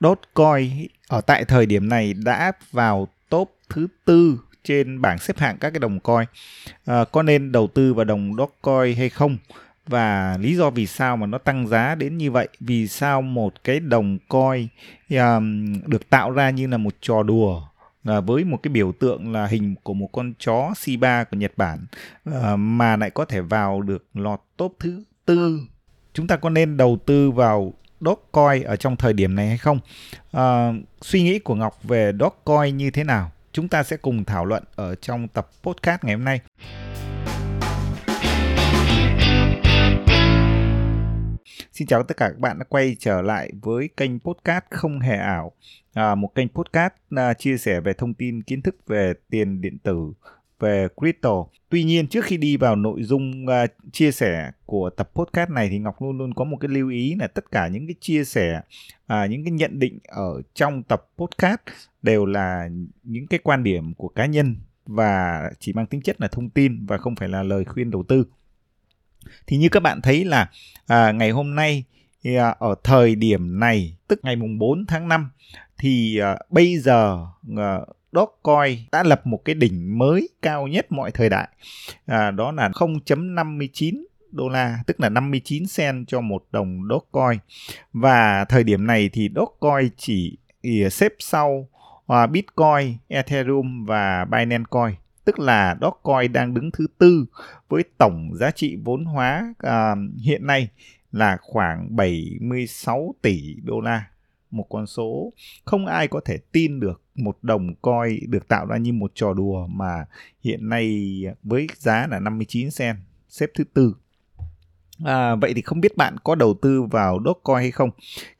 Dogecoin ở tại thời điểm này đã vào top thứ tư trên bảng xếp hạng các cái đồng coin. À, có nên đầu tư vào đồng Dogecoin hay không? Và lý do vì sao mà nó tăng giá đến như vậy? Vì sao một cái đồng coin um, được tạo ra như là một trò đùa là với một cái biểu tượng là hình của một con chó Shiba của Nhật Bản uh, mà lại có thể vào được lọt top thứ tư chúng ta có nên đầu tư vào Dogecoin ở trong thời điểm này hay không? À, suy nghĩ của Ngọc về Dogecoin như thế nào? Chúng ta sẽ cùng thảo luận ở trong tập podcast ngày hôm nay. Xin chào tất cả các bạn đã quay trở lại với kênh podcast không hề ảo, à, một kênh podcast à, chia sẻ về thông tin kiến thức về tiền điện tử về crypto. Tuy nhiên trước khi đi vào nội dung uh, chia sẻ của tập podcast này thì Ngọc luôn luôn có một cái lưu ý là tất cả những cái chia sẻ, uh, những cái nhận định ở trong tập podcast đều là những cái quan điểm của cá nhân và chỉ mang tính chất là thông tin và không phải là lời khuyên đầu tư. Thì như các bạn thấy là à, ngày hôm nay thì, à, ở thời điểm này tức ngày mùng 4 tháng 5 thì à, bây giờ à, Dogecoin đã lập một cái đỉnh mới cao nhất mọi thời đại. À, đó là 0.59 đô la tức là 59 sen cho một đồng Dogecoin. Và thời điểm này thì Dogecoin chỉ xếp sau uh, Bitcoin, Ethereum và Binance Coin. Tức là Dogecoin đang đứng thứ tư với tổng giá trị vốn hóa uh, hiện nay là khoảng 76 tỷ đô la một con số không ai có thể tin được một đồng coi được tạo ra như một trò đùa mà hiện nay với giá là 59 sen xếp thứ tư À, vậy thì không biết bạn có đầu tư vào Dogecoin hay không?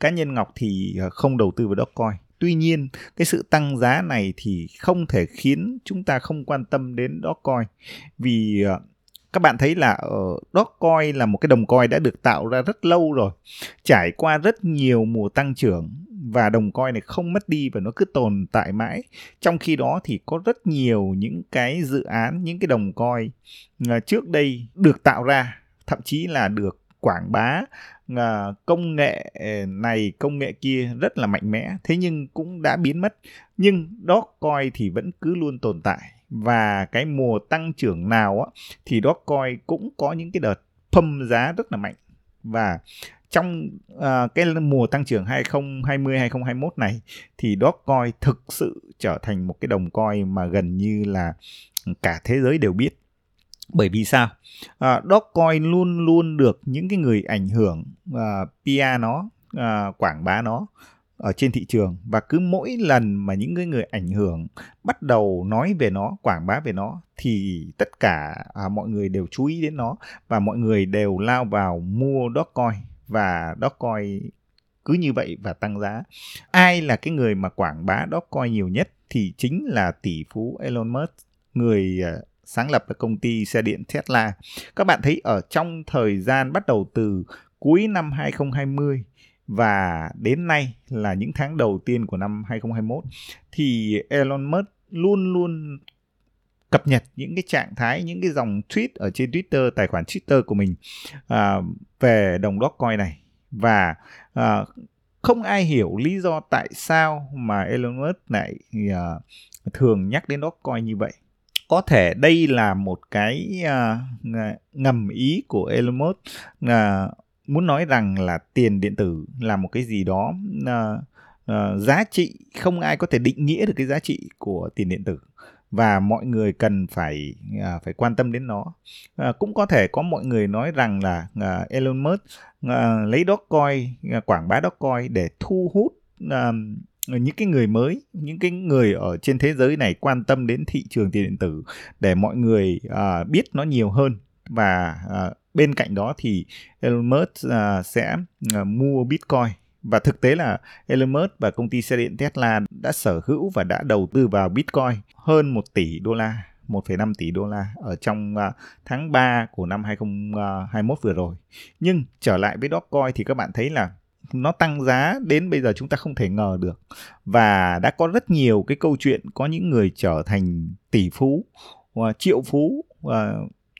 Cá nhân Ngọc thì à, không đầu tư vào Dogecoin. Tuy nhiên, cái sự tăng giá này thì không thể khiến chúng ta không quan tâm đến Dogecoin. Vì à, các bạn thấy là ờ, ở Dogecoin là một cái đồng coin đã được tạo ra rất lâu rồi, trải qua rất nhiều mùa tăng trưởng và đồng coin này không mất đi và nó cứ tồn tại mãi. Trong khi đó thì có rất nhiều những cái dự án, những cái đồng coin à, trước đây được tạo ra, thậm chí là được quảng bá à, công nghệ này công nghệ kia rất là mạnh mẽ thế nhưng cũng đã biến mất nhưng Dogecoin thì vẫn cứ luôn tồn tại và cái mùa tăng trưởng nào á thì Dogecoin cũng có những cái đợt pump giá rất là mạnh. Và trong uh, cái mùa tăng trưởng 2020 2021 này thì Dogecoin thực sự trở thành một cái đồng coin mà gần như là cả thế giới đều biết. Bởi vì sao? À, uh, Dogecoin luôn luôn được những cái người ảnh hưởng à, uh, PR nó uh, quảng bá nó ở trên thị trường và cứ mỗi lần mà những người người ảnh hưởng bắt đầu nói về nó quảng bá về nó thì tất cả à, mọi người đều chú ý đến nó và mọi người đều lao vào mua Dogecoin và Dogecoin cứ như vậy và tăng giá. Ai là cái người mà quảng bá Dogecoin nhiều nhất thì chính là tỷ phú Elon Musk người à, sáng lập công ty xe điện Tesla. Các bạn thấy ở trong thời gian bắt đầu từ cuối năm 2020 và đến nay là những tháng đầu tiên của năm 2021 thì Elon Musk luôn luôn cập nhật những cái trạng thái những cái dòng tweet ở trên Twitter tài khoản Twitter của mình à, về đồng Dogecoin này. Và à, không ai hiểu lý do tại sao mà Elon Musk lại à, thường nhắc đến Dogecoin như vậy. Có thể đây là một cái uh, ngầm ý của Elon Musk uh, muốn nói rằng là tiền điện tử là một cái gì đó uh, uh, giá trị không ai có thể định nghĩa được cái giá trị của tiền điện tử. Và mọi người cần phải uh, phải quan tâm đến nó. Uh, cũng có thể có mọi người nói rằng là uh, Elon Musk uh, lấy Dogecoin uh, quảng bá Dogecoin để thu hút uh, những cái người mới những cái người ở trên thế giới này quan tâm đến thị trường tiền điện tử để mọi người uh, biết nó nhiều hơn và uh, bên cạnh đó thì Elon Musk uh, sẽ uh, mua Bitcoin. Và thực tế là Elon Musk và công ty xe điện Tesla đã sở hữu và đã đầu tư vào Bitcoin hơn 1 tỷ đô la 1,5 tỷ đô la ở trong uh, tháng 3 của năm 2021 vừa rồi. Nhưng trở lại với Dogecoin thì các bạn thấy là nó tăng giá đến bây giờ chúng ta không thể ngờ được. Và đã có rất nhiều cái câu chuyện có những người trở thành tỷ phú triệu phú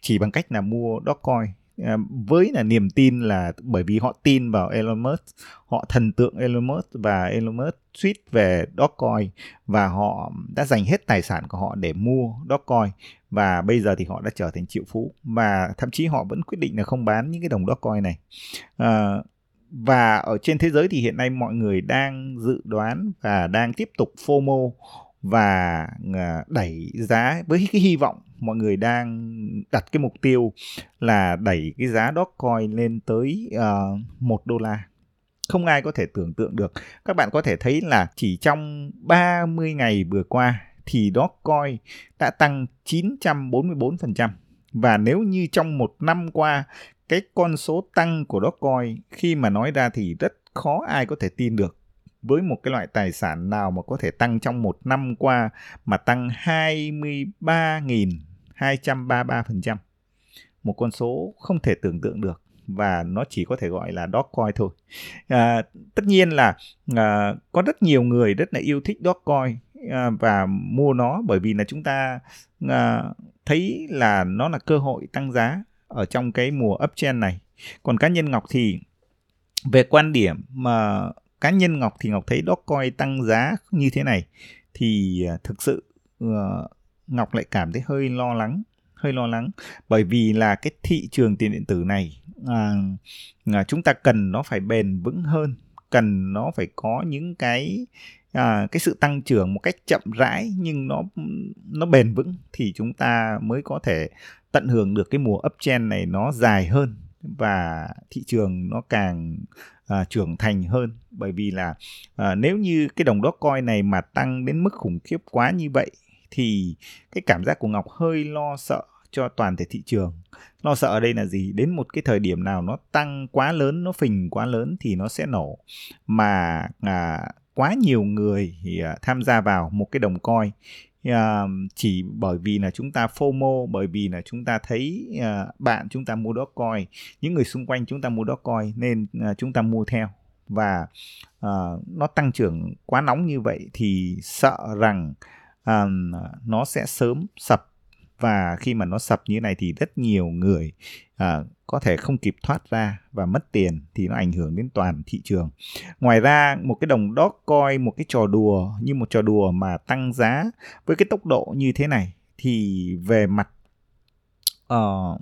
chỉ bằng cách là mua Dogecoin. À, với là niềm tin là bởi vì họ tin vào Elon Musk họ thần tượng Elon Musk và Elon Musk tweet về Dogecoin và họ đã dành hết tài sản của họ để mua Dogecoin và bây giờ thì họ đã trở thành triệu phú và thậm chí họ vẫn quyết định là không bán những cái đồng Dogecoin này. À, và ở trên thế giới thì hiện nay mọi người đang dự đoán và đang tiếp tục FOMO và ờ, đẩy giá với cái hy vọng mọi người đang đặt cái mục tiêu là đẩy cái giá Dogecoin lên tới ờ, uh, 1 đô la không ai có thể tưởng tượng được. Các bạn có thể thấy là chỉ trong 30 ngày vừa qua thì Dogecoin đã tăng 944%. Và nếu như trong một năm qua cái con số tăng của Dogecoin khi mà nói ra thì rất khó ai có thể tin được với một cái loại tài sản nào mà có thể tăng trong một năm qua mà tăng 23.233%. Một con số không thể tưởng tượng được và nó chỉ có thể gọi là Dogecoin thôi. À, tất nhiên là à, có rất nhiều người rất là yêu thích Dogecoin à, và mua nó bởi vì là chúng ta à, thấy là nó là cơ hội tăng giá ở trong cái mùa uptrend này. Còn cá nhân Ngọc thì về quan điểm mà cá nhân Ngọc thì Ngọc thấy Dogecoin tăng giá như thế này thì à, thực sự uh, Ngọc lại cảm thấy hơi lo lắng hơi lo lắng. Bởi vì là cái thị trường tiền điện tử này à, chúng ta cần nó phải bền vững hơn cần nó phải có những cái à, cái sự tăng trưởng một cách chậm rãi nhưng nó nó bền vững thì chúng ta mới có thể tận hưởng được cái mùa uptrend này nó dài hơn và thị trường nó càng à, trưởng thành hơn bởi vì là à, nếu như cái đồng Dogecoin này mà tăng đến mức khủng khiếp quá như vậy thì cái cảm giác của Ngọc hơi lo sợ cho toàn thể thị trường. Lo sợ ở đây là gì? Đến một cái thời điểm nào nó tăng quá lớn, nó phình quá lớn thì nó sẽ nổ. Mà à, quá nhiều người thì, à, tham gia vào một cái đồng coin uh, chỉ bởi vì là chúng ta FOMO bởi vì là chúng ta thấy uh, bạn chúng ta mua Dogecoin những người xung quanh chúng ta mua Dogecoin nên uh, chúng ta mua theo. Và uh, nó tăng trưởng quá nóng như vậy thì sợ rằng à, nó sẽ sớm sập và khi mà nó sập như thế này thì rất nhiều người à, có thể không kịp thoát ra và mất tiền thì nó ảnh hưởng đến toàn thị trường. Ngoài ra một cái đồng coi một cái trò đùa như một trò đùa mà tăng giá với cái tốc độ như thế này thì về mặt uh,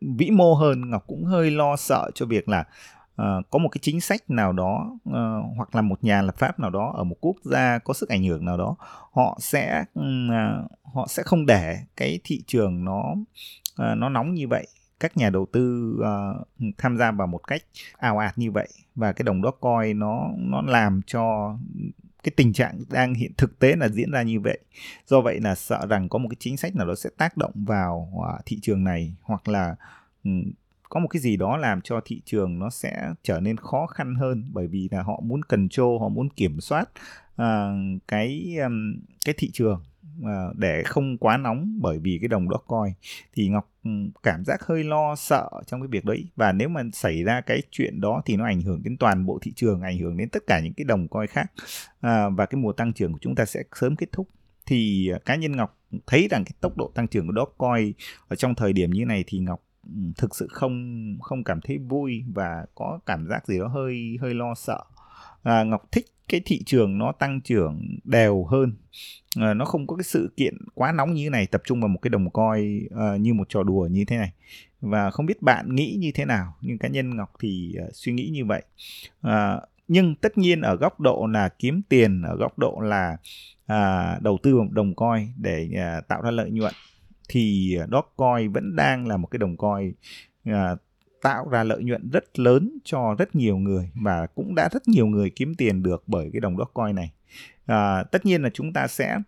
vĩ mô hơn Ngọc cũng hơi lo sợ cho việc là uh, có một cái chính sách nào đó uh, hoặc là một nhà lập pháp nào đó ở một quốc gia có sức ảnh hưởng nào đó họ sẽ uh, họ sẽ không để cái thị trường nó uh, nó nóng như vậy. Các nhà đầu tư uh, tham gia vào một cách ảo ạt như vậy và cái đồng coi nó nó làm cho cái tình trạng đang hiện thực tế là diễn ra như vậy. Do vậy là sợ rằng có một cái chính sách nào đó sẽ tác động vào uh, thị trường này hoặc là um, có một cái gì đó làm cho thị trường nó sẽ trở nên khó khăn hơn bởi vì là họ muốn control họ muốn kiểm soát uh, cái um, cái thị trường uh, để không quá nóng bởi vì cái đồng coi thì Ngọc cảm giác hơi lo sợ trong cái việc đấy. Và nếu mà xảy ra cái chuyện đó thì nó ảnh hưởng đến toàn bộ thị trường ảnh hưởng đến tất cả những cái đồng coi khác. Uh, và cái mùa tăng trưởng của chúng ta sẽ sớm kết thúc. Thì cá nhân Ngọc thấy rằng cái tốc độ tăng trưởng của Dogecoin ở trong thời điểm như này thì Ngọc thực sự không không cảm thấy vui và có cảm giác gì đó hơi hơi lo sợ. À, ngọc thích cái thị trường nó tăng trưởng đều hơn. À, nó không có cái sự kiện quá nóng như thế này tập trung vào một cái đồng coi uh, như một trò đùa như thế này. Và không biết bạn nghĩ như thế nào nhưng cá nhân ngọc thì uh, suy nghĩ như vậy. À, nhưng tất nhiên ở góc độ là kiếm tiền ở góc độ là à, đầu tư vào đồng coi để à, tạo ra lợi nhuận thì Dogecoin vẫn đang là một cái đồng coin à, tạo ra lợi nhuận rất lớn cho rất nhiều người và cũng đã rất nhiều người kiếm tiền được bởi cái đồng Dogecoin này. À, tất nhiên là chúng ta sẽ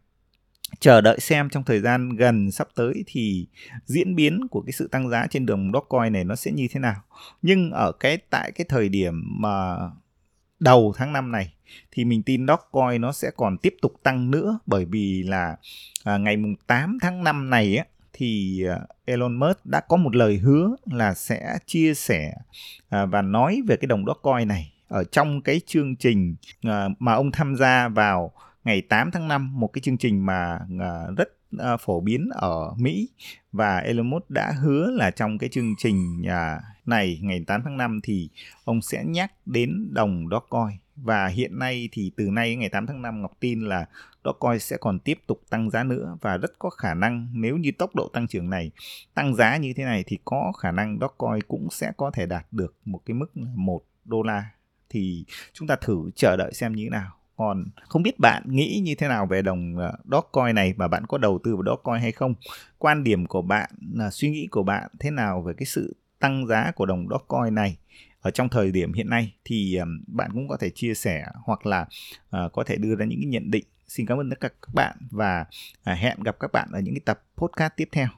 chờ đợi xem trong thời gian gần sắp tới thì diễn biến của cái sự tăng giá trên đường Dogecoin này nó sẽ như thế nào. Nhưng ở cái tại cái thời điểm mà đầu tháng 5 này thì mình tin Dogecoin nó sẽ còn tiếp tục tăng nữa. Bởi vì là à, ngày mùng 8 tháng 5 này á thì à, Elon Musk đã có một lời hứa là sẽ chia sẻ à, và nói về cái đồng Dogecoin này ở trong cái chương trình à, mà ông tham gia vào ngày 8 tháng 5 một cái chương trình mà à, rất à, phổ biến ở Mỹ. Và Elon Musk đã hứa là trong cái chương trình uh, này, ngày 8 tháng 5 thì ông sẽ nhắc đến đồng Dogecoin và hiện nay thì từ nay ngày 8 tháng 5 Ngọc tin là Dogecoin sẽ còn tiếp tục tăng giá nữa và rất có khả năng nếu như tốc độ tăng trưởng này tăng giá như thế này thì có khả năng Dogecoin cũng sẽ có thể đạt được một cái mức 1 đô la. Thì chúng ta thử chờ đợi xem như thế nào. Còn không biết bạn nghĩ như thế nào về đồng ờ, Dogecoin này và bạn có đầu tư vào Dogecoin hay không? Quan điểm của bạn là suy nghĩ của bạn thế nào về cái sự tăng giá của đồng Dogecoin này. Ở trong thời điểm hiện nay thì bạn cũng có thể chia sẻ hoặc là uh, có thể đưa ra những cái nhận định. Xin cảm ơn tất cả các bạn và à, hẹn gặp các bạn ở những cái tập podcast tiếp theo.